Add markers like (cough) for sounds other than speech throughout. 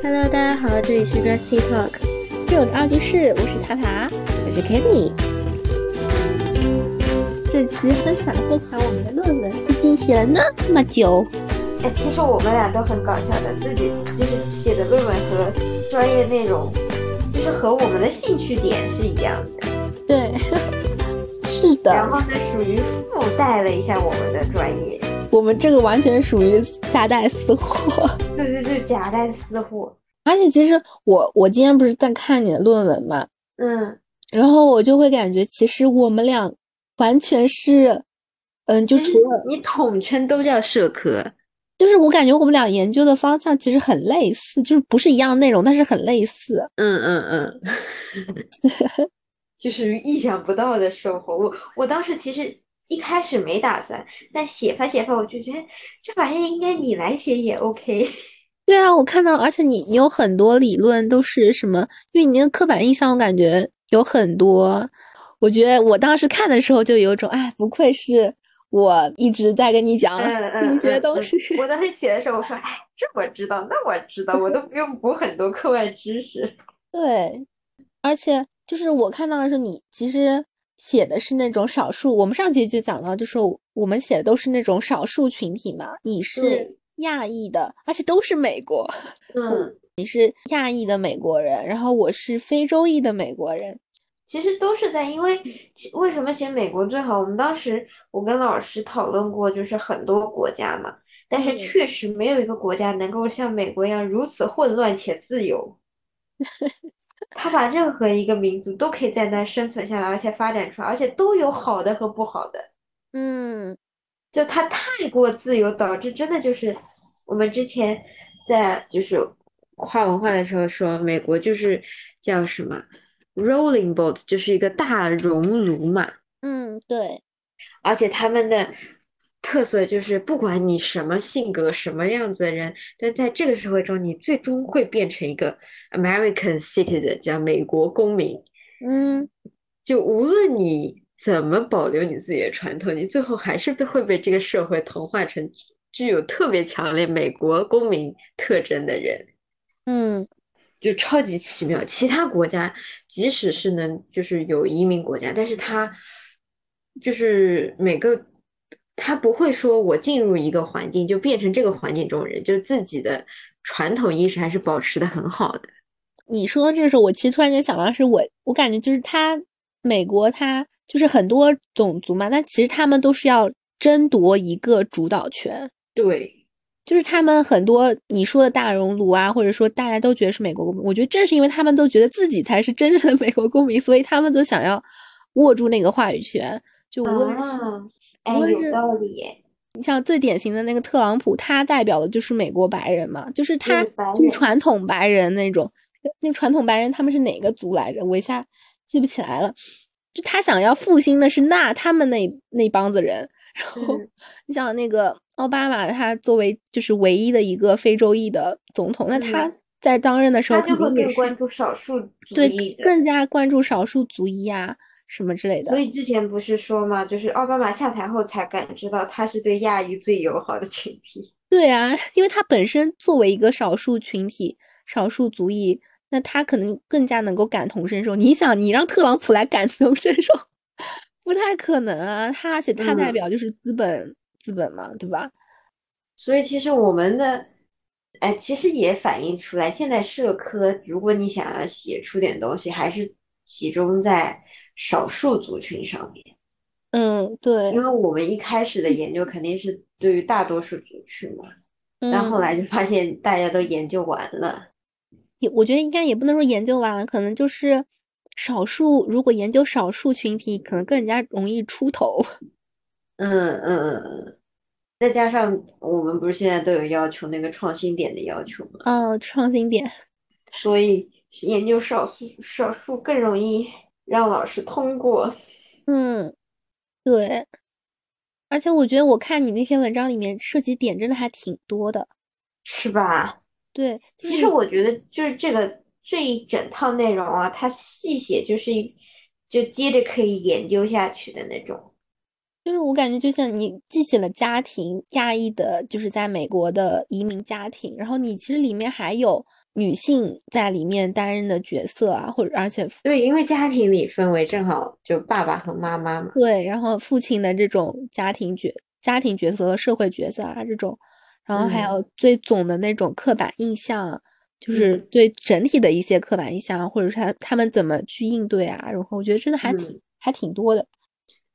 Hello，大家好，这里是 Rusty Talk，是我的二居室，我是塔塔，我是 Kenny。这期分享分享我们的论文，毕竟写了那么久。哎，其实我们俩都很搞笑的，自己就是写的论文和专业内容，就是和我们的兴趣点是一样的。对，(laughs) 是的。然后呢，属于附带了一下我们的专业。我们这个完全属于夹带私货。对对对，夹带私货。而且其实我我今天不是在看你的论文嘛，嗯，然后我就会感觉其实我们俩完全是，嗯，就除了你统称都叫社科，就是我感觉我们俩研究的方向其实很类似，就是不是一样内容，但是很类似。嗯嗯嗯，(laughs) 就是意想不到的收获。我我当时其实。一开始没打算，但写发写发，我就觉得这玩意应该你来写也 OK。(laughs) 对啊，我看到，而且你你有很多理论都是什么？因为你那个刻板印象，我感觉有很多。我觉得我当时看的时候就有种，哎，不愧是我一直在跟你讲心理学东西。我当时写的时候，我说，哎，这我知道，那我知道，我都不用补很多课外知识。(laughs) 对，而且就是我看到的时候你其实。写的是那种少数，我们上节就讲到，就是我们写的都是那种少数群体嘛。你是亚裔的，而且都是美国。(laughs) 嗯，你是亚裔的美国人，然后我是非洲裔的美国人。其实都是在，因为为什么写美国最好？我们当时我跟老师讨论过，就是很多国家嘛，但是确实没有一个国家能够像美国一样如此混乱且自由。(laughs) 他把任何一个民族都可以在那生存下来，而且发展出来，而且都有好的和不好的。嗯，就他太过自由，导致真的就是我们之前在就是跨文化的时候说，美国就是叫什么 rolling boat，就是一个大熔炉嘛。嗯，对，而且他们的。特色就是，不管你什么性格、什么样子的人，但在这个社会中，你最终会变成一个 American citizen，叫美国公民。嗯，就无论你怎么保留你自己的传统，你最后还是被会被这个社会同化成具有特别强烈美国公民特征的人。嗯，就超级奇妙。其他国家即使是能就是有移民国家，但是他就是每个。他不会说，我进入一个环境就变成这个环境中人，就是自己的传统意识还是保持的很好的。你说这个时候，我其实突然间想到，是我我感觉就是他美国，他就是很多种族嘛，但其实他们都是要争夺一个主导权。对，就是他们很多你说的大熔炉啊，或者说大家都觉得是美国公民，我觉得正是因为他们都觉得自己才是真正的美国公民，所以他们都想要握住那个话语权，就无论是。有道理，你像最典型的那个特朗普，他代表的就是美国白人嘛，就是他就是传统白人那种。那传统白人他们是哪个族来着？我一下记不起来了。就他想要复兴的是那他们那那帮子人。然后 (laughs) 你想那个奥巴马，他作为就是唯一的一个非洲裔的总统，那他在当任的时候肯定更关注少数族裔，更加关注少数族裔啊。什么之类的，所以之前不是说嘛，就是奥巴马下台后才感知到他是对亚裔最友好的群体。对啊，因为他本身作为一个少数群体、少数族裔，那他可能更加能够感同身受。你想，你让特朗普来感同身受，不太可能啊。他而且他代表就是资本，资本嘛，对吧？所以其实我们的，哎，其实也反映出来，现在社科，如果你想要写出点东西，还是集中在。少数族群上面，嗯，对，因为我们一开始的研究肯定是对于大多数族群嘛，但后来就发现大家都研究完了，也我觉得应该也不能说研究完了，可能就是少数，如果研究少数群体，可能更加容易出头。(laughs) 嗯嗯嗯嗯，再加上我们不是现在都有要求那个创新点的要求吗？哦，创新点，所以研究少数少数更容易。让老师通过，嗯，对，而且我觉得我看你那篇文章里面涉及点真的还挺多的，是吧？对，其实我觉得就是这个这一整套内容啊，它细写就是就接着可以研究下去的那种。就是我感觉就像你既写了家庭亚裔的，就是在美国的移民家庭，然后你其实里面还有。女性在里面担任的角色啊，或者而且对，因为家庭里氛围正好就爸爸和妈妈嘛。对，然后父亲的这种家庭角家庭角色和社会角色啊这种，然后还有最总的那种刻板印象，就是对整体的一些刻板印象，或者是他他们怎么去应对啊，然后我觉得真的还挺还挺多的。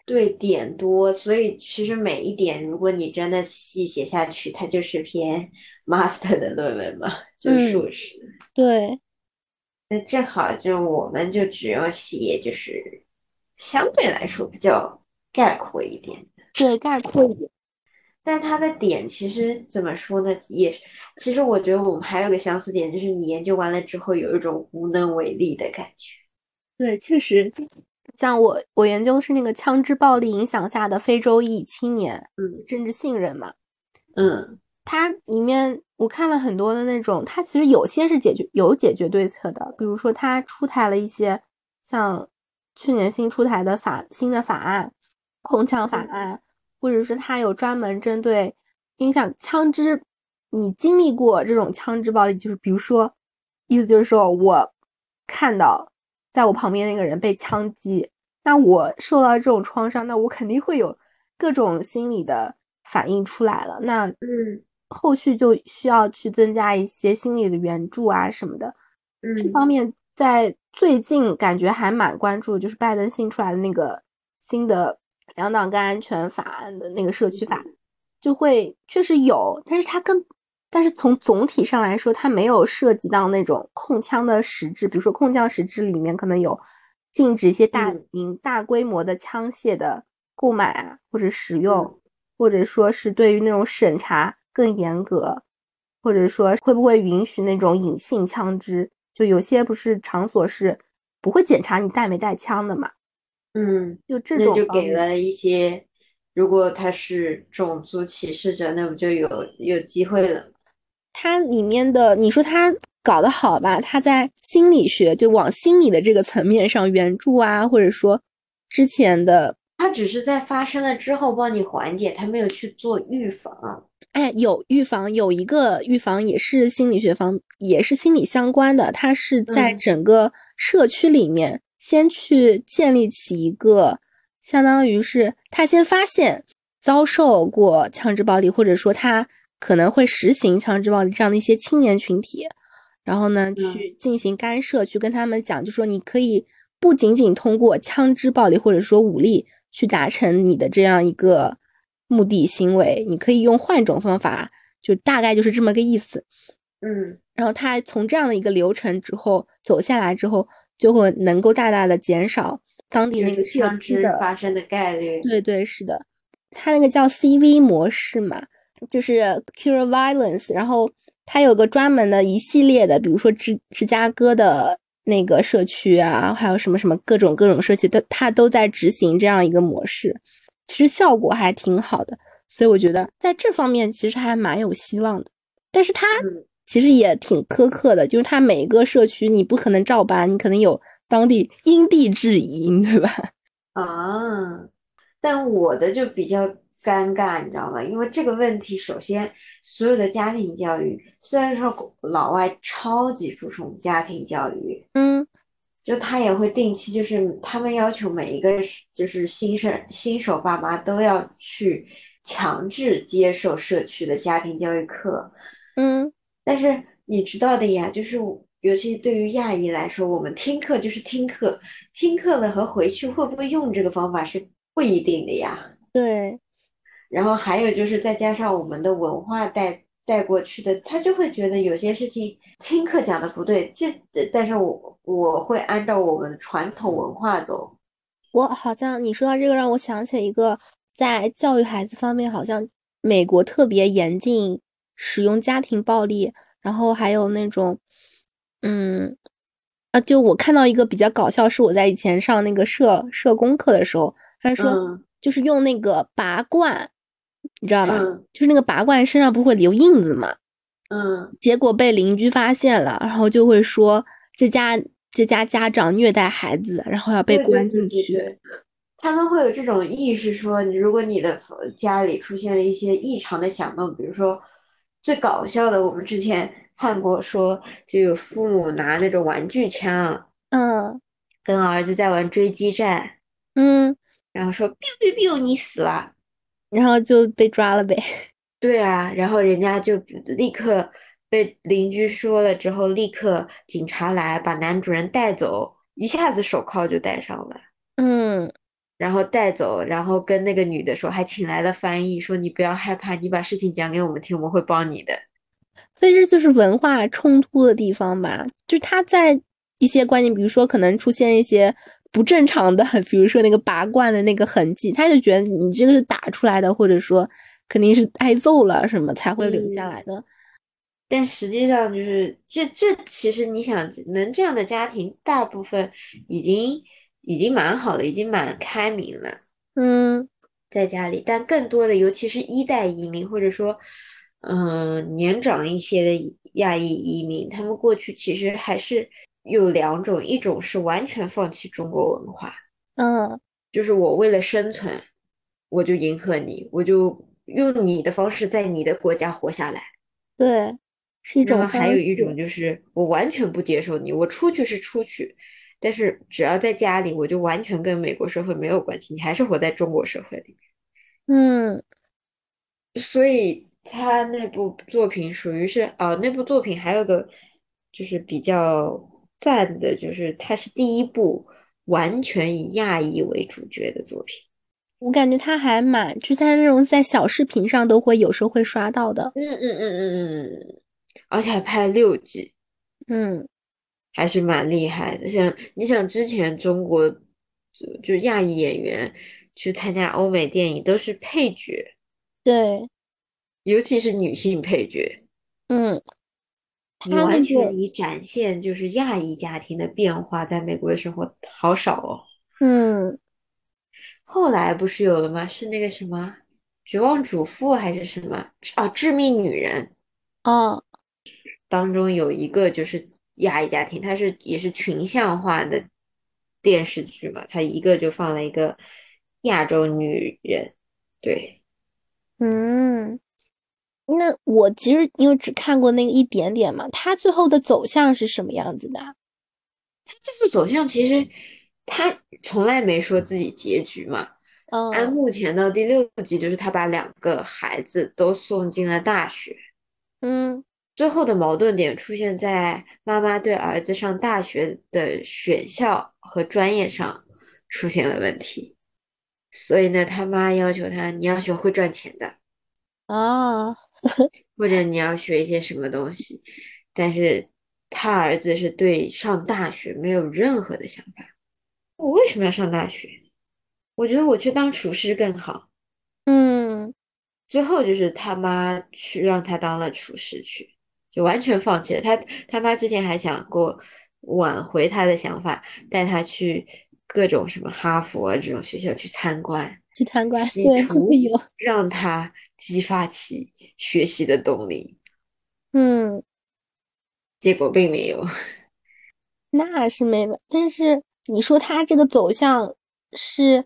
对，点多，所以其实每一点，如果你真的细写下去，它就是篇 (laughs) master 的论文嘛，就硕士。对，那正好就我们就只用写，就是相对来说比较概括一点的。对，概括一点。但它的点其实怎么说呢？也其实我觉得我们还有个相似点，就是你研究完了之后有一种无能为力的感觉。对，确实。像我，我研究是那个枪支暴力影响下的非洲裔青年，嗯，政治信任嘛，嗯，它里面我看了很多的那种，它其实有些是解决有解决对策的，比如说它出台了一些像去年新出台的法新的法案，控枪法案，或者是它有专门针对影响枪支，你经历过这种枪支暴力，就是比如说，意思就是说我看到。在我旁边那个人被枪击，那我受到这种创伤，那我肯定会有各种心理的反应出来了。那嗯，后续就需要去增加一些心理的援助啊什么的。嗯，这方面在最近感觉还蛮关注，就是拜登新出来的那个新的两党干安全法案的那个社区法，就会确实有，但是它跟。但是从总体上来说，它没有涉及到那种控枪的实质，比如说控枪实质里面可能有禁止一些大型、大规模的枪械的购买啊，或者使用，或者说是对于那种审查更严格，或者说会不会允许那种隐性枪支？就有些不是场所是不会检查你带没带枪的嘛？嗯，就这种就给了一些，如果他是种族歧视者，那不就有有机会了？它里面的你说他搞得好吧？他在心理学就往心理的这个层面上援助啊，或者说之前的，他只是在发生了之后帮你缓解，他没有去做预防。哎，有预防，有一个预防也是心理学方，也是心理相关的。它是在整个社区里面先去建立起一个，相当于是他先发现遭受过枪支暴力，或者说他。可能会实行枪支暴力这样的一些青年群体，然后呢，去进行干涉，去跟他们讲，就说你可以不仅仅通过枪支暴力或者说武力去达成你的这样一个目的行为，你可以用换种方法，就大概就是这么个意思。嗯，然后他从这样的一个流程之后走下来之后，就会能够大大的减少当地那个枪支发生的概率。对对，是的，他那个叫 CV 模式嘛。就是 Cure Violence，然后它有个专门的一系列的，比如说芝芝加哥的那个社区啊，还有什么什么各种各种社区，它它都在执行这样一个模式，其实效果还挺好的，所以我觉得在这方面其实还蛮有希望的。但是它其实也挺苛刻的，就是它每一个社区你不可能照搬，你可能有当地因地制宜，对吧？(laughs) 啊，但我的就比较。尴尬，你知道吗？因为这个问题，首先，所有的家庭教育，虽然说老外超级注重家庭教育，嗯，就他也会定期，就是他们要求每一个就是新生新手爸妈都要去强制接受社区的家庭教育课，嗯，但是你知道的呀，就是尤其对于亚裔来说，我们听课就是听课，听课了和回去会不会用这个方法是不一定的呀，对。然后还有就是再加上我们的文化带带过去的，他就会觉得有些事情听课讲的不对，这但是我我会按照我们传统文化走。我好像你说到这个，让我想起一个在教育孩子方面，好像美国特别严禁使用家庭暴力，然后还有那种，嗯，啊，就我看到一个比较搞笑，是我在以前上那个社社工课的时候，他说就是用那个拔罐。你知道吧？就是那个拔罐身上不会留印子嘛？嗯，结果被邻居发现了，然后就会说这家这家家长虐待孩子，然后要被关进去。他们会有这种意识，说如果你的家里出现了一些异常的响动，比如说最搞笑的，我们之前看过，说就有父母拿那种玩具枪，嗯，跟儿子在玩追击战，嗯，然后说 biu biu biu 你死了，然后就被抓了呗。(laughs) 对啊，然后人家就立刻被邻居说了之后，立刻警察来把男主人带走，一下子手铐就戴上了，嗯，然后带走，然后跟那个女的说，还请来了翻译，说你不要害怕，你把事情讲给我们听，我们会帮你的。所以这就是文化冲突的地方吧？就他在一些观念，比如说可能出现一些不正常的，(laughs) 比如说那个拔罐的那个痕迹，他就觉得你这个是打出来的，或者说。肯定是挨揍了什么才会留下来的，但实际上就是这这其实你想能这样的家庭，大部分已经已经蛮好的，已经蛮开明了。嗯，在家里，但更多的，尤其是一代移民或者说嗯年长一些的亚裔移民，他们过去其实还是有两种，一种是完全放弃中国文化，嗯，就是我为了生存，我就迎合你，我就。用你的方式在你的国家活下来，对，是一种。还有一种就是我完全不接受你，我出去是出去，但是只要在家里，我就完全跟美国社会没有关系，你还是活在中国社会里面。嗯，所以他那部作品属于是哦，那部作品还有个就是比较赞的，就是它是第一部完全以亚裔为主角的作品。我感觉他还蛮，就他那种在小视频上都会有时候会刷到的。嗯嗯嗯嗯嗯，而且还拍了六集，嗯，还是蛮厉害的。像你想之前中国就就亚裔演员去参加欧美电影都是配角，对，尤其是女性配角，嗯，你完全以展现就是亚裔家庭的变化，在美国的生活好少哦，嗯。后来不是有了吗？是那个什么《绝望主妇》还是什么？啊，《致命女人》哦，当中有一个就是亚裔家庭，它是也是群像化的电视剧嘛，它一个就放了一个亚洲女人，对，嗯，那我其实因为只看过那个一点点嘛，他最后的走向是什么样子的？他最后走向其实。他从来没说自己结局嘛。嗯按目前到第六集，就是他把两个孩子都送进了大学。嗯，最后的矛盾点出现在妈妈对儿子上大学的选校和专业上出现了问题，所以呢，他妈要求他你要学会赚钱的啊，(laughs) 或者你要学一些什么东西。但是他儿子是对上大学没有任何的想法。我为什么要上大学？我觉得我去当厨师更好。嗯，最后就是他妈去让他当了厨师去，就完全放弃了。他他妈之前还想过挽回他的想法，带他去各种什么哈佛这种学校去参观，去参观，企图 (laughs) 让他激发起学习的动力。嗯，结果并没有。(laughs) 那是没有，但是。你说他这个走向是，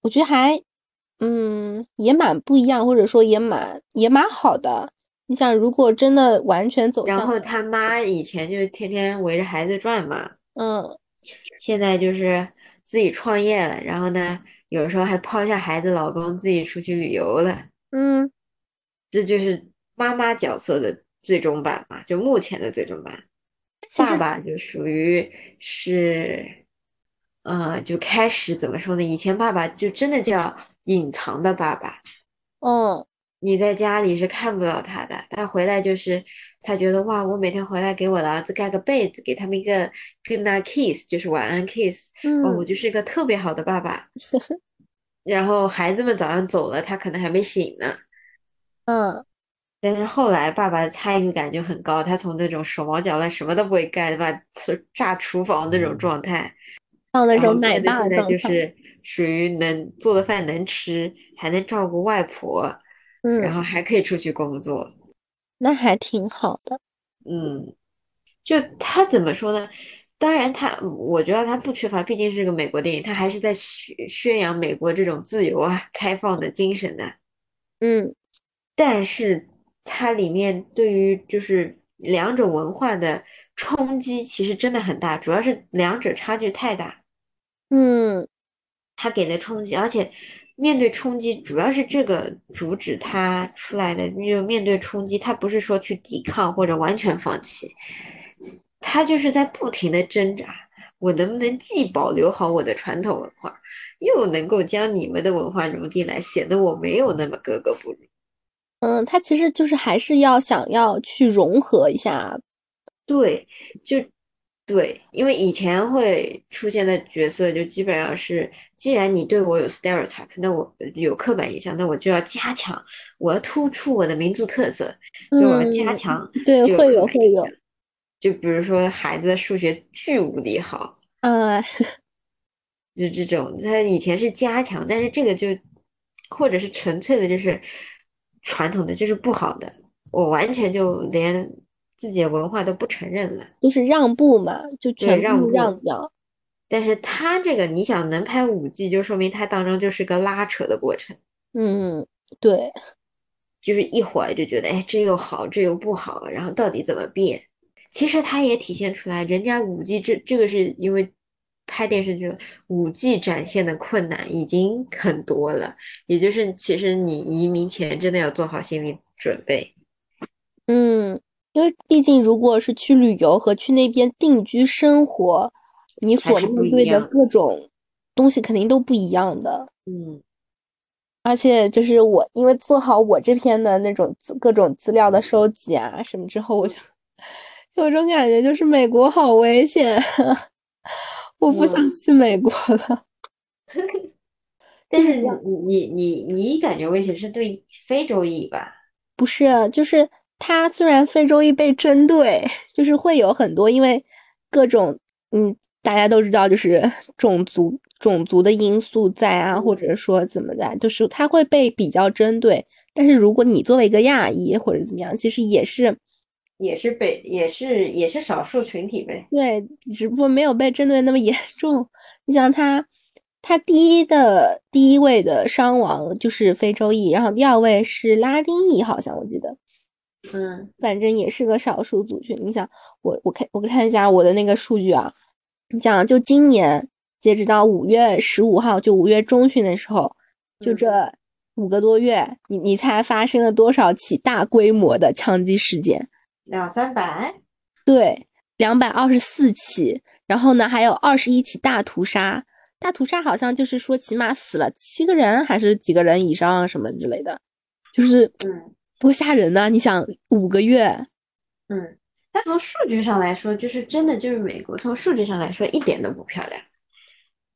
我觉得还，嗯，也蛮不一样，或者说也蛮也蛮好的。你想，如果真的完全走向，然后他妈以前就天天围着孩子转嘛，嗯，现在就是自己创业了，然后呢，有时候还抛下孩子、老公自己出去旅游了，嗯，这就是妈妈角色的最终版嘛，就目前的最终版。爸爸就属于是，呃，就开始怎么说呢？以前爸爸就真的叫隐藏的爸爸，哦，你在家里是看不到他的，他回来就是他觉得哇，我每天回来给我的儿子盖个被子，给他们一个 good night kiss，就是晚安 kiss，哦，我就是一个特别好的爸爸。(laughs) 然后孩子们早上走了，他可能还没醒呢，嗯。但是后来爸爸的参与感就很高，他从那种手忙脚乱、什么都不会干，把炸厨房那种状态，到那种奶爸现在就是属于能做的饭能吃，还能照顾外婆，嗯，然后还可以出去工作，那还挺好的。嗯，就他怎么说呢？当然他，我觉得他不缺乏，毕竟是个美国电影，他还是在宣宣扬美国这种自由啊、(laughs) 开放的精神的。嗯，但是。它里面对于就是两种文化的冲击其实真的很大，主要是两者差距太大。嗯，他给的冲击，而且面对冲击，主要是这个主旨他出来的，就面对冲击，他不是说去抵抗或者完全放弃，他就是在不停的挣扎，我能不能既保留好我的传统文化，又能够将你们的文化融进来，显得我没有那么格格不入。嗯，他其实就是还是要想要去融合一下，对，就对，因为以前会出现的角色就基本上是，既然你对我有 stereotype，那我有刻板印象，那我就要加强，我要突出我的民族特色，就我要加强。对，会有会有。就比如说孩子的数学巨无敌好，呃，(laughs) 就这种，他以前是加强，但是这个就或者是纯粹的，就是。传统的就是不好的，我完全就连自己的文化都不承认了，就是让步嘛，就全让让掉。但是他这个，你想能拍五季就说明他当中就是个拉扯的过程。嗯，对，就是一会儿就觉得，哎，这又好，这又不好，然后到底怎么变？其实他也体现出来，人家五 G 这这个是因为。拍电视剧，五 G 展现的困难已经很多了，也就是其实你移民前真的要做好心理准备。嗯，因为毕竟如果是去旅游和去那边定居生活，你所面对的各种东西肯定都不一样的。嗯，而且就是我因为做好我这篇的那种各种资料的收集啊什么之后，我就有种感觉，就是美国好危险。我不想去美国了，(laughs) 但是你你你你感觉危险是对非洲裔吧？不是，就是他虽然非洲裔被针对，就是会有很多因为各种嗯，大家都知道就是种族种族的因素在啊，或者说怎么的，就是他会被比较针对。但是如果你作为一个亚裔或者怎么样，其实也是。也是被，也是也是少数群体呗。对，只不过没有被针对那么严重。你想他，他第一的第一位的伤亡就是非洲裔，然后第二位是拉丁裔，好像我记得。嗯，反正也是个少数族群。你想，我我看我看一下我的那个数据啊，你讲就今年截止到五月十五号，就五月中旬的时候，就这五个多月，你你猜发生了多少起大规模的枪击事件？两三百，对，两百二十四起，然后呢，还有二十一起大屠杀。大屠杀好像就是说，起码死了七个人，还是几个人以上什么之类的，就是嗯，多吓人呢！你想，五个月，嗯，但从数据上来说，就是真的就是美国，从数据上来说一点都不漂亮，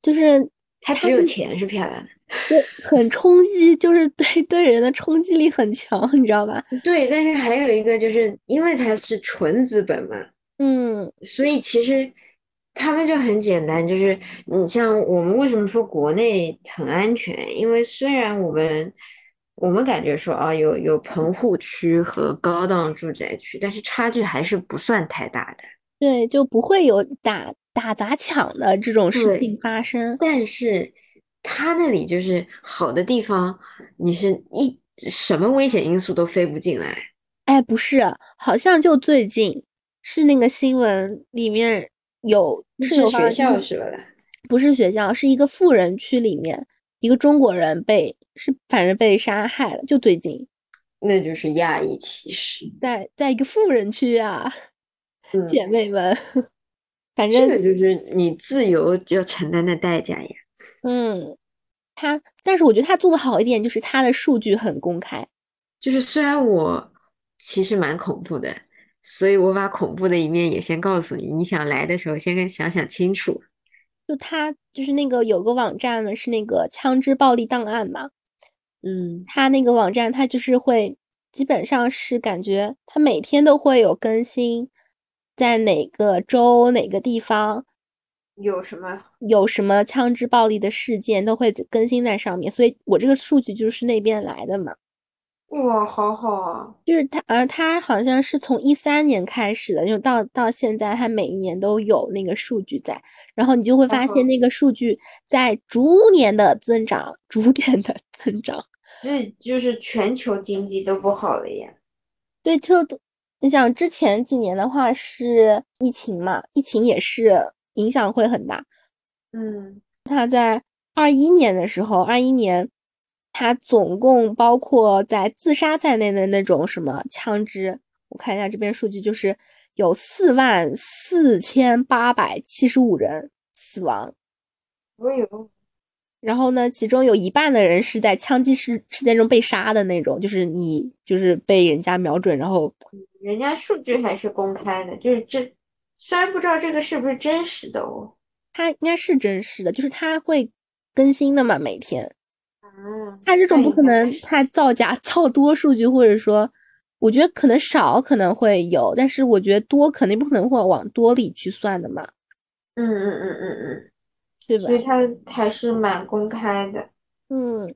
就是它只有钱是漂亮的。对，很冲击，就是对对人的冲击力很强，(laughs) 你知道吧？对，但是还有一个，就是因为它是纯资本嘛，嗯，所以其实他们就很简单，就是你像我们为什么说国内很安全？因为虽然我们我们感觉说啊，有有棚户区和高档住宅区，但是差距还是不算太大的。对，就不会有打打砸抢的这种事情发生。但是。他那里就是好的地方，你是一什么危险因素都飞不进来。哎，不是，好像就最近是那个新闻里面有是学校是吧？不是学校，是一个富人区里面一个中国人被是反正被杀害了，就最近。那就是亚裔歧视，在在一个富人区啊，姐妹们，反正这个就是你自由要承担的代价呀。嗯，他，但是我觉得他做的好一点，就是他的数据很公开。就是虽然我其实蛮恐怖的，所以我把恐怖的一面也先告诉你。你想来的时候，先跟想想清楚。就他就是那个有个网站嘛，是那个枪支暴力档案嘛。嗯，他那个网站，他就是会基本上是感觉他每天都会有更新，在哪个州哪个地方。有什么有什么枪支暴力的事件都会更新在上面，所以我这个数据就是那边来的嘛。哇，好好啊！就是他，而，他好像是从一三年开始的，就到到现在，他每一年都有那个数据在，然后你就会发现那个数据在逐年的增长，逐年的增长。这就是全球经济都不好了呀。对，就你想之前几年的话是疫情嘛，疫情也是影响会很大。嗯，他在二一年的时候，二一年他总共包括在自杀在内的那种什么枪支，我看一下这边数据，就是有四万四千八百七十五人死亡。我有。然后呢，其中有一半的人是在枪击事事件中被杀的那种，就是你就是被人家瞄准，然后人家数据还是公开的，就是这虽然不知道这个是不是真实的哦，它应该是真实的，就是它会更新的嘛，每天。嗯，它这种不可能，它造假造多数据，或者说，我觉得可能少可能会有，但是我觉得多肯定不可能会往多里去算的嘛。嗯嗯嗯嗯嗯。对吧？所以它还是蛮公开的，嗯，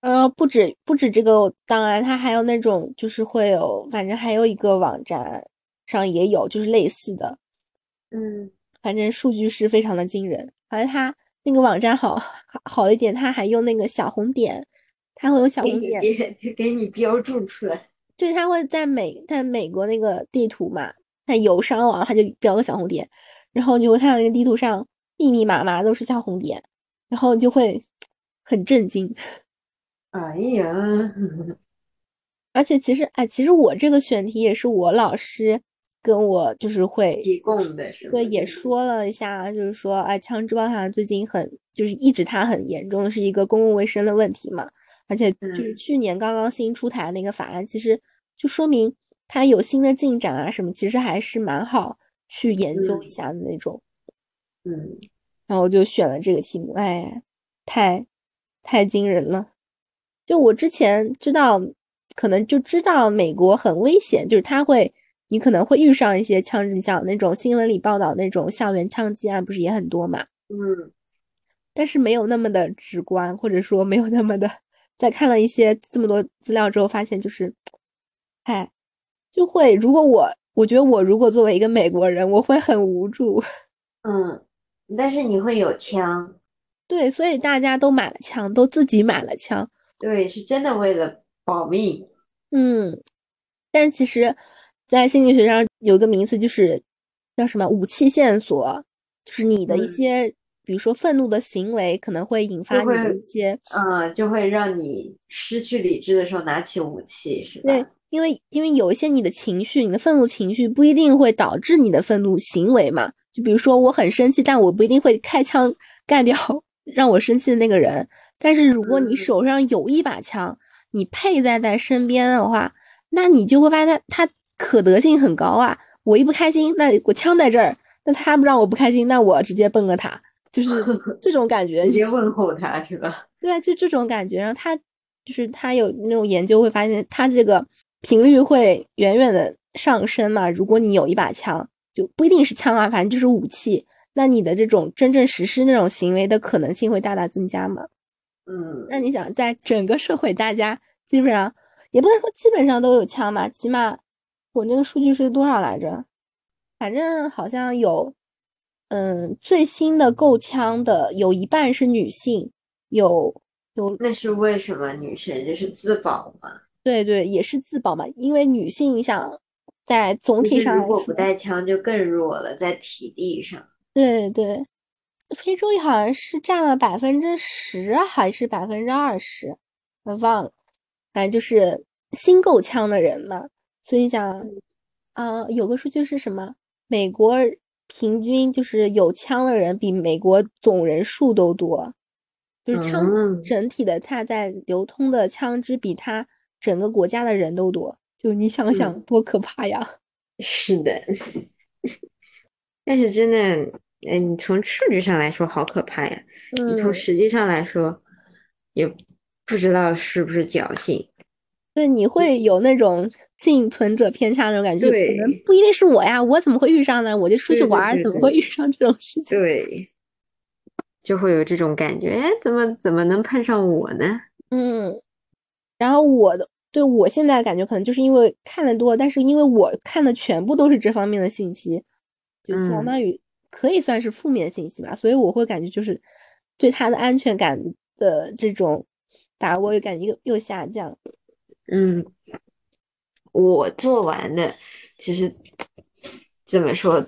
呃，不止不止这个，档案它还有那种，就是会有，反正还有一个网站上也有，就是类似的，嗯，反正数据是非常的惊人。反正它那个网站好好一点，它还用那个小红点，它会有小红点给你标注出来。对，它会在美在美国那个地图嘛，在友商网它就标个小红点，然后你会看到那个地图上。密密麻麻都是小红点，然后就会很震惊。(laughs) 哎呀，(laughs) 而且其实，哎，其实我这个选题也是我老师跟我就是会提供的，是对，也说了一下，就是说，哎，枪支好像最近很，就是一直它很严重，是一个公共卫生的问题嘛。而且就是去年刚刚新出台那个法案，其实就说明它有新的进展啊什么，其实还是蛮好去研究一下的那种。嗯，然后我就选了这个题目，哎，太太惊人了。就我之前知道，可能就知道美国很危险，就是他会，你可能会遇上一些枪支，像那种新闻里报道那种校园枪击案，不是也很多嘛？嗯，但是没有那么的直观，或者说没有那么的，在看了一些这么多资料之后，发现就是，哎，就会，如果我，我觉得我如果作为一个美国人，我会很无助，(laughs) 嗯。但是你会有枪，对，所以大家都买了枪，都自己买了枪，对，是真的为了保命。嗯，但其实，在心理学上有一个名词，就是叫什么武器线索，就是你的一些，比如说愤怒的行为，可能会引发你的一些，嗯，就会让你失去理智的时候拿起武器，是吧？对，因为因为有一些你的情绪，你的愤怒情绪不一定会导致你的愤怒行为嘛。就比如说，我很生气，但我不一定会开枪干掉 (laughs) 让我生气的那个人。但是如果你手上有一把枪，你佩戴在身边的话，那你就会发现它它可得性很高啊。我一不开心，那我枪在这儿，那他不让我不开心，那我直接崩个他，就是 (laughs) 这种感觉。直接问候他是吧？对啊，就这种感觉。然后他就是他有那种研究会发现，他这个频率会远远的上升嘛。如果你有一把枪。就不一定是枪啊，反正就是武器。那你的这种真正实施那种行为的可能性会大大增加嘛？嗯，那你想，在整个社会，大家基本上也不能说基本上都有枪吧，起码我那个数据是多少来着？反正好像有，嗯，最新的购枪的有一半是女性，有有。那是为什么？女生就是自保嘛？对对，也是自保嘛，因为女性想。在总体上，如果不带枪就更弱了，在体力上。对对，非洲好像是占了百分之十还是百分之二十，我忘了。反正就是新购枪的人嘛，所以想，啊，有个数据是什么？美国平均就是有枪的人比美国总人数都多，就是枪整体的它在流通的枪支比它整个国家的人都多。就你想想多可怕呀！是的，(laughs) 但是真的，嗯，你从数据上来说好可怕呀。你从实际上来说，也不知道是不是侥幸。对，你会有那种幸存者偏差那种感觉。对，不一定是我呀，我怎么会遇上呢？我就出去玩，怎么会遇上这种事情？对，就会有这种感觉。哎，怎么怎么能碰上我呢？嗯，然后我的。对我现在感觉可能就是因为看的多，但是因为我看的全部都是这方面的信息，就相当于可以算是负面信息吧，所以我会感觉就是对他的安全感的这种把握又感觉又又下降。嗯，我做完的，其实怎么说，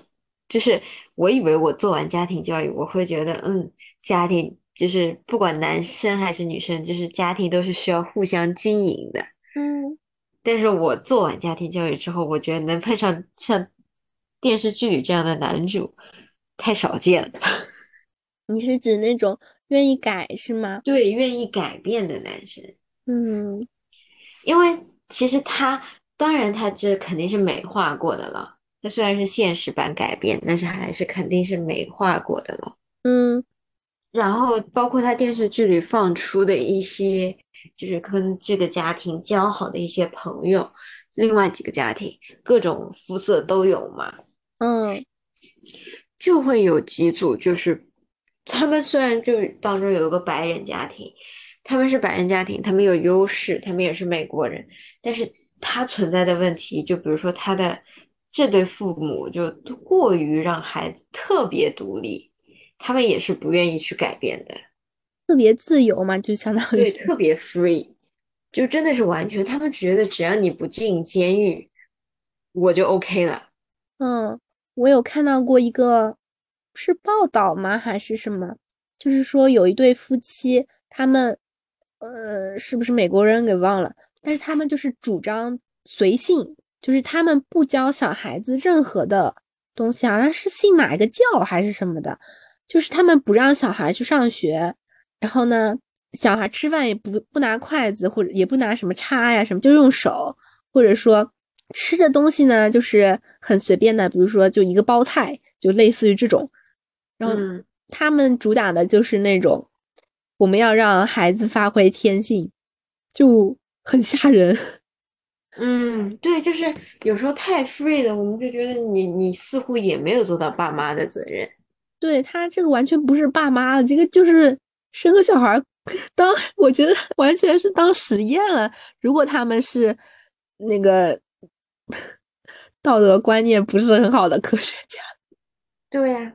就是我以为我做完家庭教育，我会觉得，嗯，家庭就是不管男生还是女生，就是家庭都是需要互相经营的。嗯，但是我做完家庭教育之后，我觉得能碰上像电视剧里这样的男主，太少见了。(laughs) 你是指那种愿意改是吗？对，愿意改变的男生。嗯，因为其实他。当然，他这肯定是美化过的了。他虽然是现实版改编，但是还是肯定是美化过的了。嗯，然后包括他电视剧里放出的一些，就是跟这个家庭交好的一些朋友，另外几个家庭，各种肤色都有嘛。嗯，就会有几组，就是他们虽然就当中有一个白人家庭，他们是白人家庭，他们有优势，他们也是美国人，但是。他存在的问题，就比如说他的这对父母就过于让孩子特别独立，他们也是不愿意去改变的，特别自由嘛，就相当于对特别 free，就真的是完全，他们觉得只要你不进监狱，我就 OK 了。嗯，我有看到过一个是报道吗？还是什么？就是说有一对夫妻，他们呃，是不是美国人给忘了？但是他们就是主张随性，就是他们不教小孩子任何的东西，好像是信哪一个教还是什么的，就是他们不让小孩去上学，然后呢，小孩吃饭也不不拿筷子或者也不拿什么叉呀什么，就用手，或者说吃的东西呢就是很随便的，比如说就一个包菜，就类似于这种，然后他们主打的就是那种我们要让孩子发挥天性，就。很吓人，(laughs) 嗯，对，就是有时候太 free 了，我们就觉得你你似乎也没有做到爸妈的责任。对他这个完全不是爸妈的，这个就是生个小孩 (laughs) 当，我觉得 (laughs) 完全是当实验了。如果他们是那个道德观念不是很好的科学家，对呀，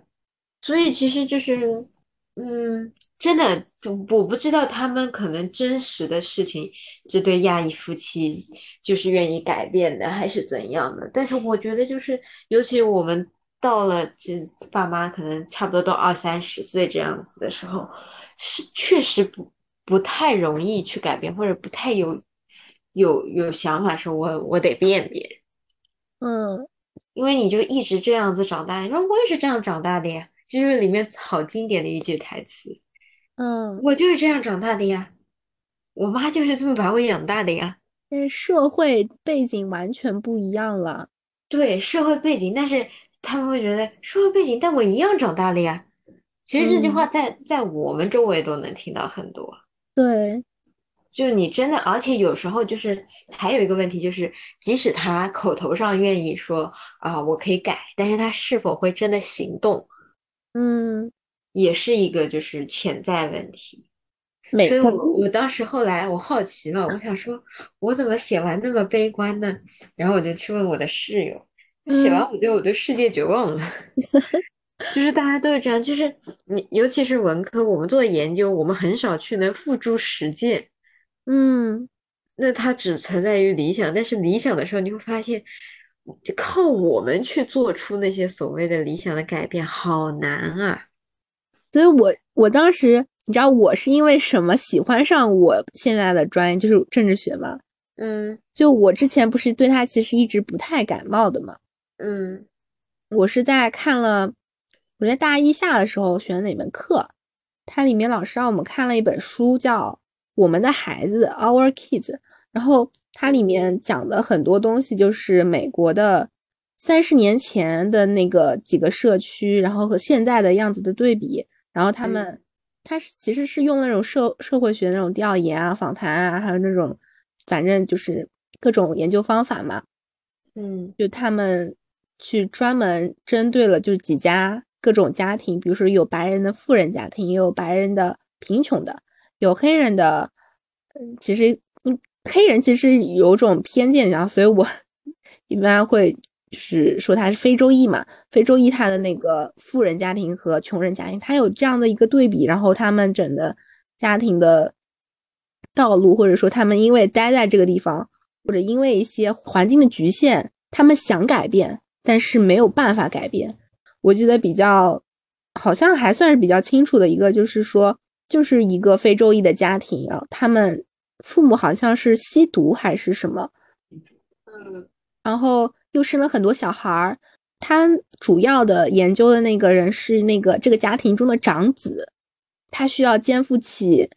所以其实就是，嗯。真的，我不知道他们可能真实的事情，这对亚裔夫妻就是愿意改变的，还是怎样的？但是我觉得，就是尤其我们到了这爸妈可能差不多都二三十岁这样子的时候，是确实不不太容易去改变，或者不太有有有想法说，我我得变变。嗯，因为你就一直这样子长大，你说我也是这样长大的呀，就是里面好经典的一句台词。嗯，我就是这样长大的呀，我妈就是这么把我养大的呀。但是社会背景完全不一样了。对，社会背景，但是他们会觉得社会背景，但我一样长大了呀。其实这句话在在我们周围都能听到很多。对，就是你真的，而且有时候就是还有一个问题，就是即使他口头上愿意说啊我可以改，但是他是否会真的行动？嗯。也是一个就是潜在问题，所以我我当时后来我好奇嘛，我想说，我怎么写完那么悲观呢？然后我就去问我的室友，写完我觉得我对世界绝望了，(laughs) 就是大家都是这样，就是你尤其是文科，我们做研究，我们很少去能付诸实践，嗯，那它只存在于理想，但是理想的时候你会发现，就靠我们去做出那些所谓的理想的改变，好难啊。所以，我我当时，你知道我是因为什么喜欢上我现在的专业，就是政治学吗。嗯，就我之前不是对他其实一直不太感冒的嘛。嗯，我是在看了我在大一下的时候选的哪门课，它里面老师让我们看了一本书，叫《我们的孩子》（Our Kids），然后它里面讲的很多东西就是美国的三十年前的那个几个社区，然后和现在的样子的对比。然后他们，他是其实是用那种社社会学那种调研啊、访谈啊，还有那种，反正就是各种研究方法嘛。嗯，就他们去专门针对了就是几家各种家庭，比如说有白人的富人家庭，也有白人的贫穷的，有黑人的。嗯，其实，嗯，黑人其实有种偏见，然后所以我一般会。就是说他是非洲裔嘛，非洲裔他的那个富人家庭和穷人家庭，他有这样的一个对比，然后他们整个家庭的道路，或者说他们因为待在这个地方，或者因为一些环境的局限，他们想改变，但是没有办法改变。我记得比较好像还算是比较清楚的一个，就是说，就是一个非洲裔的家庭，然后他们父母好像是吸毒还是什么，嗯，然后又生了很多小孩儿。他主要的研究的那个人是那个这个家庭中的长子，他需要肩负起，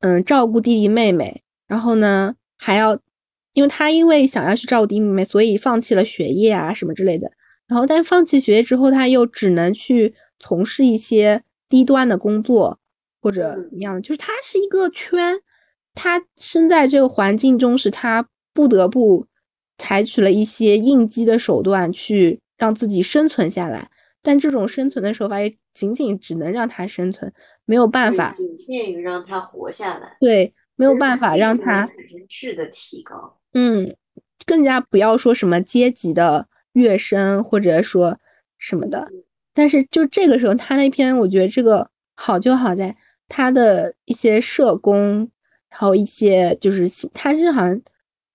嗯，照顾弟弟妹妹，然后呢还要，因为他因为想要去照顾弟弟妹妹，所以放弃了学业啊什么之类的。然后，但放弃学业之后，他又只能去从事一些低端的工作，或者怎么样就是他是一个圈，他身在这个环境中，是他不得不采取了一些应激的手段去让自己生存下来。但这种生存的手法也仅仅只能让他生存，没有办法，仅限于让他活下来。对，没有办法让他质的提高。嗯，更加不要说什么阶级的。跃升或者说什么的，但是就这个时候，他那篇我觉得这个好就好在他的一些社工，然后一些就是他是好像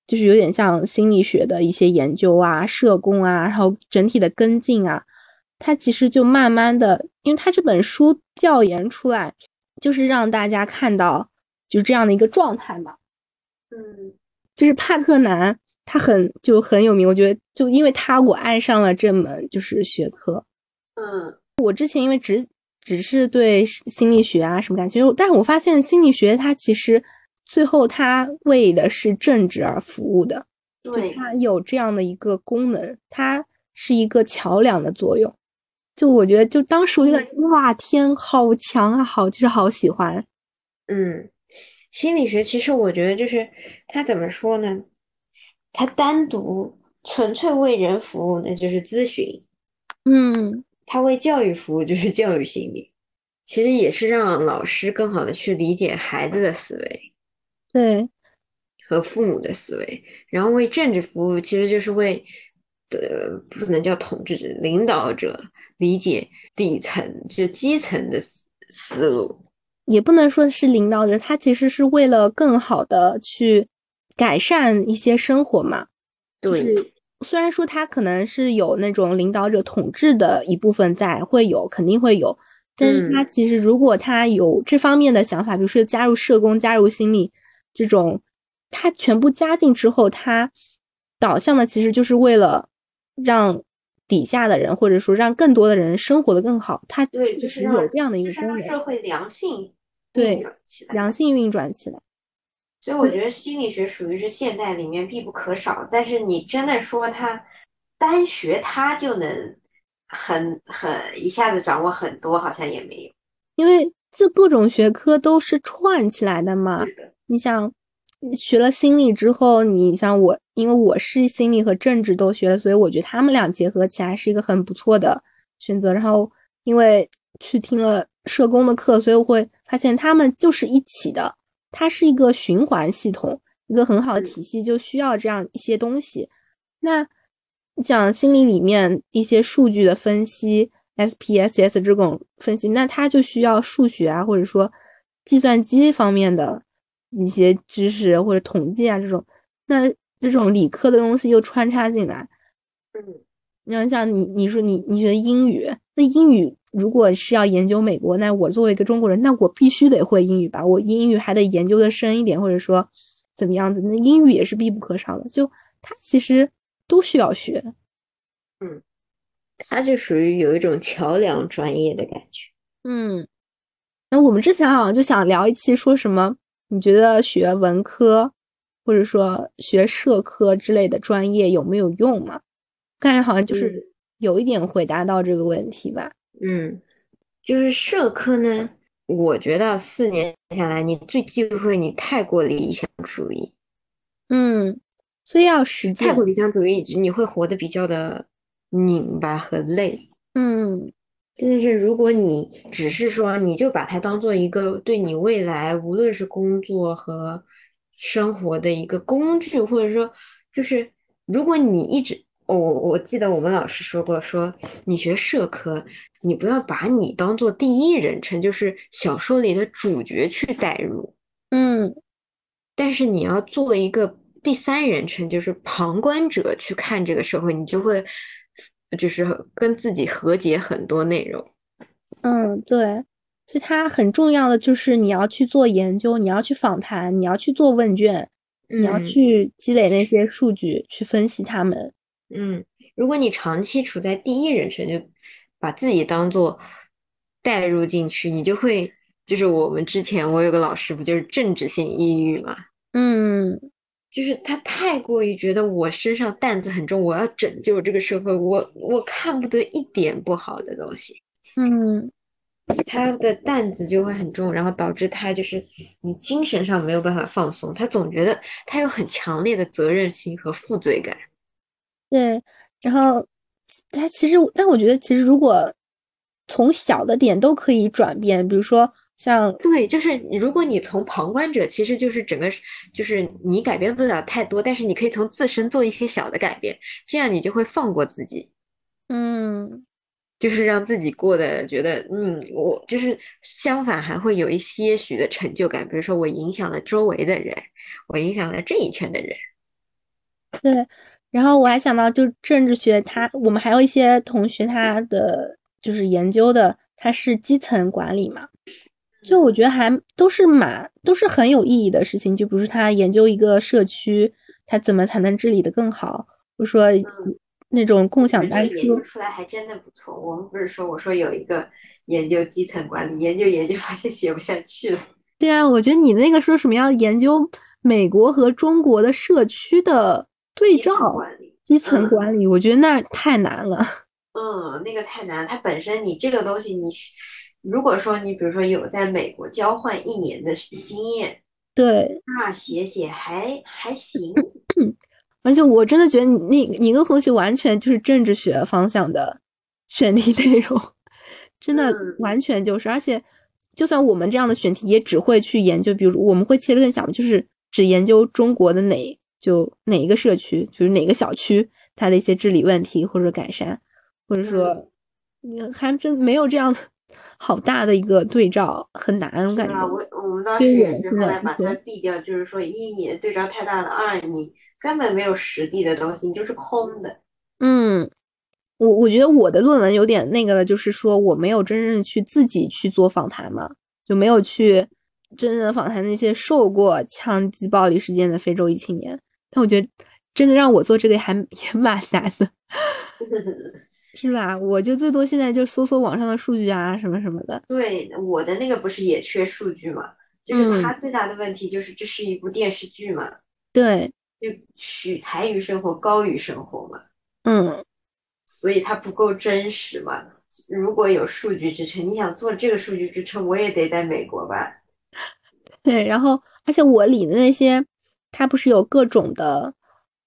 就是有点像心理学的一些研究啊，社工啊，然后整体的跟进啊，他其实就慢慢的，因为他这本书调研出来，就是让大家看到就这样的一个状态嘛，嗯，就是帕特南。他很就很有名，我觉得就因为他我爱上了这门就是学科。嗯，我之前因为只只是对心理学啊什么感兴趣，但是我发现心理学它其实最后它为的是政治而服务的，就它有这样的一个功能，它是一个桥梁的作用。就我觉得，就当时我觉得哇天，好强啊，好就是好喜欢。嗯，心理学其实我觉得就是它怎么说呢？他单独纯粹为人服务，那就是咨询。嗯，他为教育服务，就是教育心理。其实也是让老师更好的去理解孩子的思维，对，和父母的思维。然后为政治服务，其实就是为的不能叫统治者、领导者理解底层就基层的思路，也不能说是领导者，他其实是为了更好的去。改善一些生活嘛，对。虽然说他可能是有那种领导者统治的一部分在，会有肯定会有，但是他其实如果他有这方面的想法，比如说加入社工、加入心理这种，他全部加进之后，他导向的其实就是为了让底下的人，或者说让更多的人生活的更好。他确实有这样的一个功能，社会良性对良性运转起来。所以我觉得心理学属于是现代里面必不可少，但是你真的说它单学它就能很很一下子掌握很多，好像也没有，因为这各种学科都是串起来的嘛。你想学了心理之后，你像我，因为我是心理和政治都学的，所以我觉得他们俩结合起来是一个很不错的选择。然后因为去听了社工的课，所以我会发现他们就是一起的。它是一个循环系统，一个很好的体系，就需要这样一些东西。那你讲心理里面一些数据的分析，SPSS 这种分析，那它就需要数学啊，或者说计算机方面的一些知识或者统计啊这种。那这种理科的东西又穿插进来。嗯，你要像你你说你你觉得英语，那英语。如果是要研究美国，那我作为一个中国人，那我必须得会英语吧？我英语还得研究的深一点，或者说怎么样子？那英语也是必不可少的。就它其实都需要学。嗯，它就属于有一种桥梁专业的感觉。嗯，那我们之前好像就想聊一期，说什么？你觉得学文科或者说学社科之类的专业有没有用嘛？感觉好像就是有一点回答到这个问题吧。嗯，就是社科呢，我觉得四年下来，你最忌讳你太过理想主义。嗯，所以要实践。太过理想主义，你会活得比较的拧巴和累。嗯，但是如果你只是说，你就把它当做一个对你未来无论是工作和生活的一个工具，或者说，就是如果你一直。我我记得我们老师说过，说你学社科，你不要把你当做第一人称，就是小说里的主角去代入，嗯，但是你要做一个第三人称，就是旁观者去看这个社会，你就会就是跟自己和解很多内容。嗯，对，所以它很重要的就是你要去做研究，你要去访谈，你要去做问卷，你要去积累那些数据，去分析他们。嗯，如果你长期处在第一人称，就把自己当做带入进去，你就会就是我们之前我有个老师不就是政治性抑郁嘛？嗯，就是他太过于觉得我身上担子很重，我要拯救这个社会，我我看不得一点不好的东西。嗯，他的担子就会很重，然后导致他就是你精神上没有办法放松，他总觉得他有很强烈的责任心和负罪感。对，然后他其实，但我觉得其实如果从小的点都可以转变，比如说像对，就是如果你从旁观者，其实就是整个就是你改变不了太多，但是你可以从自身做一些小的改变，这样你就会放过自己，嗯，就是让自己过得觉得嗯，我就是相反还会有一些许的成就感，比如说我影响了周围的人，我影响了这一圈的人，对。然后我还想到，就政治学，他我们还有一些同学，他的就是研究的，他是基层管理嘛，就我觉得还都是蛮都是很有意义的事情。就比如说他研究一个社区，他怎么才能治理的更好，或者说那种共享单车。研究出来还真的不错。我们不是说我说有一个研究基层管理，研究研究发现写不下去了。对啊，我觉得你那个说什么要研究美国和中国的社区的。对照管理，基层管理，我觉得那太难了。(laughs) 嗯，那个太难。它本身你这个东西，你如果说你比如说有在美国交换一年的经验，对，那写写还还行。(laughs) 而且我真的觉得你你跟红旗完全就是政治学方向的选题内容，真的完全就是。而且就算我们这样的选题，也只会去研究，比如我们会切得更小，就是只研究中国的哪。就哪一个社区，就是哪个小区，它的一些治理问题或者改善，或者说，你还真没有这样好大的一个对照，很难，我感觉。我我们当时也是后来把它毙掉，就是说，一你的对照太大了，二你根本没有实地的东西，你就是空的。嗯，我我觉得我的论文有点那个了，就是说我没有真正去自己去做访谈嘛，就没有去真正的访谈那些受过枪击暴力事件的非洲裔青年。但我觉得，真的让我做这个还 (laughs) 也蛮难的，(laughs) 是吧？我就最多现在就搜搜网上的数据啊，什么什么的。对，我的那个不是也缺数据嘛？就是它最大的问题就是这是一部电视剧嘛？对，就取材于生活，高于生活嘛。嗯，所以它不够真实嘛？如果有数据支撑，你想做这个数据支撑，我也得在美国吧？对，然后而且我理的那些。它不是有各种的，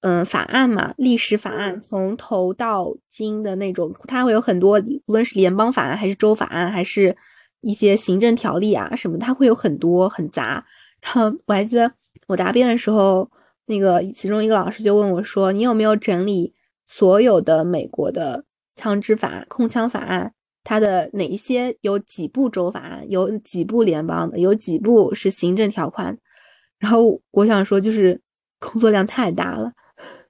嗯，法案嘛，历史法案，从头到今的那种，它会有很多，无论是联邦法案，还是州法案，还是一些行政条例啊什么，它会有很多很杂。然后我还记得我答辩的时候，那个其中一个老师就问我说：“你有没有整理所有的美国的枪支法、控枪法案？它的哪一些有几部州法案，有几部联邦的，有几部是行政条款？” (laughs) 然后我想说，就是工作量太大了，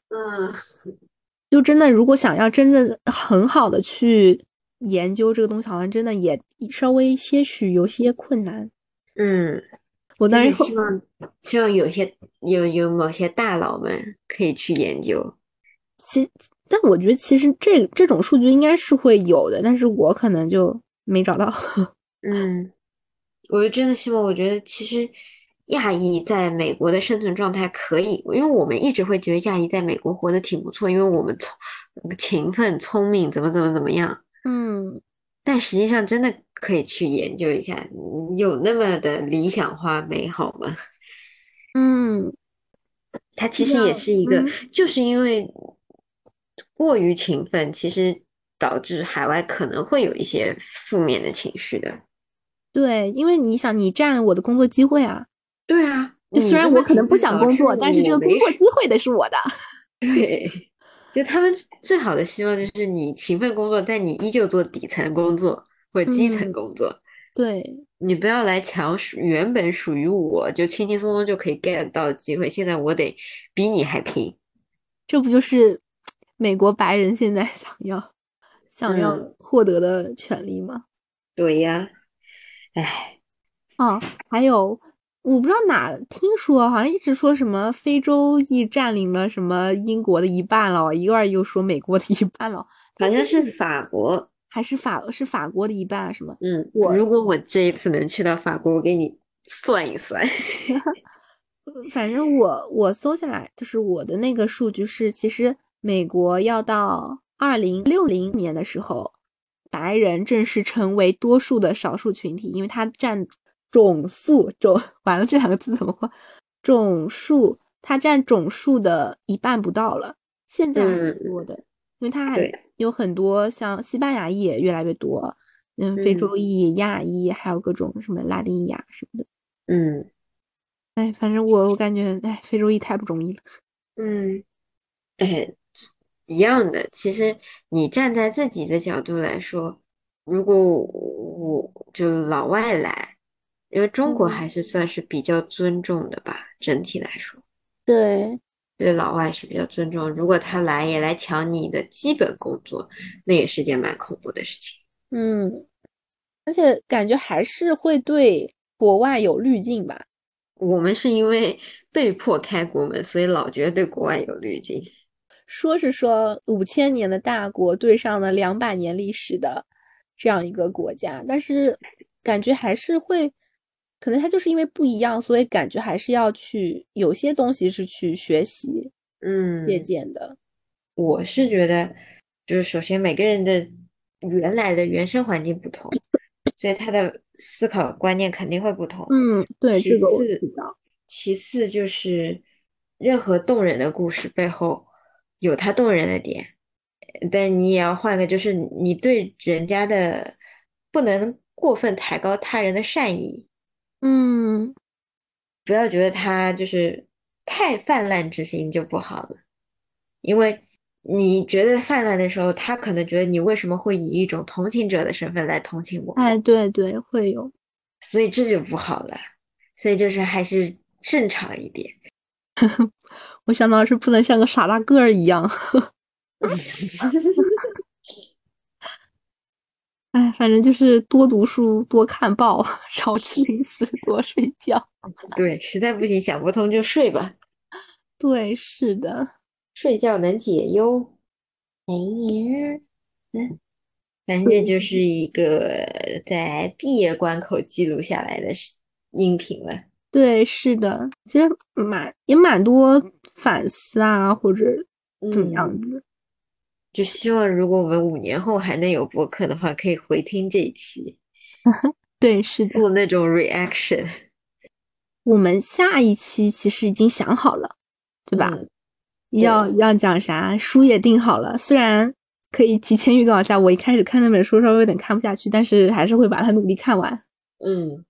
嗯，(laughs) 就真的如果想要真的很好的去研究这个东西，好像真的也稍微些许有些困难。嗯，我当然希望希望有些有有某些大佬们可以去研究。其但我觉得其实这这种数据应该是会有的，但是我可能就没找到。(laughs) 嗯，我就真的希望，我觉得其实。亚裔在美国的生存状态可以，因为我们一直会觉得亚裔在美国活得挺不错，因为我们聪勤奋、聪明，怎么怎么怎么样。嗯，但实际上真的可以去研究一下，有那么的理想化美好吗？(laughs) 嗯，它其实也是一个，就是因为过于勤奋，其实导致海外可能会有一些负面的情绪的。对，因为你想，你占我的工作机会啊。对啊，就虽然我可能不想工作，但是这个工作机会的是我的。(laughs) 对，(laughs) 就他们最好的希望就是你勤奋工作，但你依旧做底层工作或者基层工作。对你不要来抢属原本属于我就轻轻松松就可以 get 到的机会，现在我得比你还拼。这不就是美国白人现在想要想要获得的权利吗？对呀，哎，哦，还有。我不知道哪听说，好像一直说什么非洲裔占领了什么英国的一半了，一会儿又说美国的一半了，好像是法国还是法是法国的一半啊、什么？嗯，我如果我这一次能去到法国，我给你算一算。(laughs) 反正我我搜下来就是我的那个数据是，其实美国要到二零六零年的时候，白人正式成为多数的少数群体，因为它占。总数种完了这两个字怎么画？总数它占总数的一半不到了，现在还挺多的，因为它还有很多像西班牙裔也越来越多，嗯，非洲裔、亚裔，还有各种什么拉丁裔啊什么的。嗯，哎，反正我我感觉，哎，非洲裔太不容易了。嗯，哎，一样的。其实你站在自己的角度来说，如果我就老外来。因为中国还是算是比较尊重的吧，整体来说，对对老外是比较尊重。如果他来也来抢你的基本工作，那也是件蛮恐怖的事情。嗯，而且感觉还是会对国外有滤镜吧。我们是因为被迫开国门，所以老觉得对国外有滤镜。说是说五千年的大国对上了两百年历史的这样一个国家，但是感觉还是会。可能他就是因为不一样，所以感觉还是要去有些东西是去学习，嗯，借鉴的。我是觉得，就是首先每个人的原来的原生环境不同，所以他的思考观念肯定会不同。嗯，对。其次，其次就是任何动人的故事背后有他动人的点，但你也要换个，就是你对人家的不能过分抬高他人的善意。嗯，不要觉得他就是太泛滥之心就不好了，因为你觉得泛滥的时候，他可能觉得你为什么会以一种同情者的身份来同情我？哎，对对，会有，所以这就不好了。所以就是还是正常一点。(laughs) 我想到是不能像个傻大个儿一样。(laughs) (laughs) 哎，反正就是多读书，多看报，(laughs) 少吃零食，多睡觉。对，实在不行想不通就睡吧。对，是的，睡觉能解忧。哎呀，嗯，反正这就是一个在毕业关口记录下来的音频了。对，是的，其实蛮也蛮多反思啊，或者怎么样子。就希望如果我们五年后还能有播客的话，可以回听这一期。(laughs) 对，是做那种 reaction。(laughs) 我们下一期其实已经想好了，对吧？要要讲啥？书也定好了。虽然可以提前预告一下，我一开始看那本书稍微有点看不下去，但是还是会把它努力看完。嗯，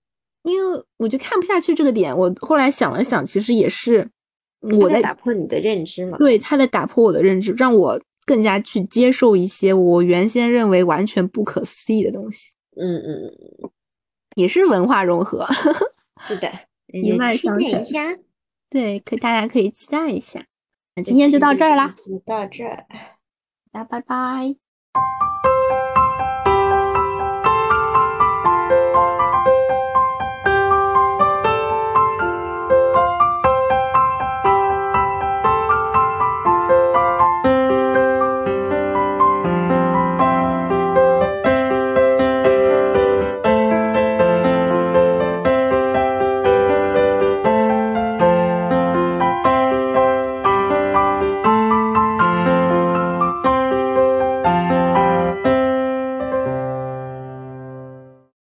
因为我就看不下去这个点，我后来想了想，其实也是我在打破你的认知嘛。对，他在打破我的认知，让我。更加去接受一些我原先认为完全不可思议的东西。嗯嗯嗯，也是文化融合。(laughs) 是的，一脉相承。一下。对，可大家可以期待一下。那今天就到这儿啦。就到这儿，大家拜拜。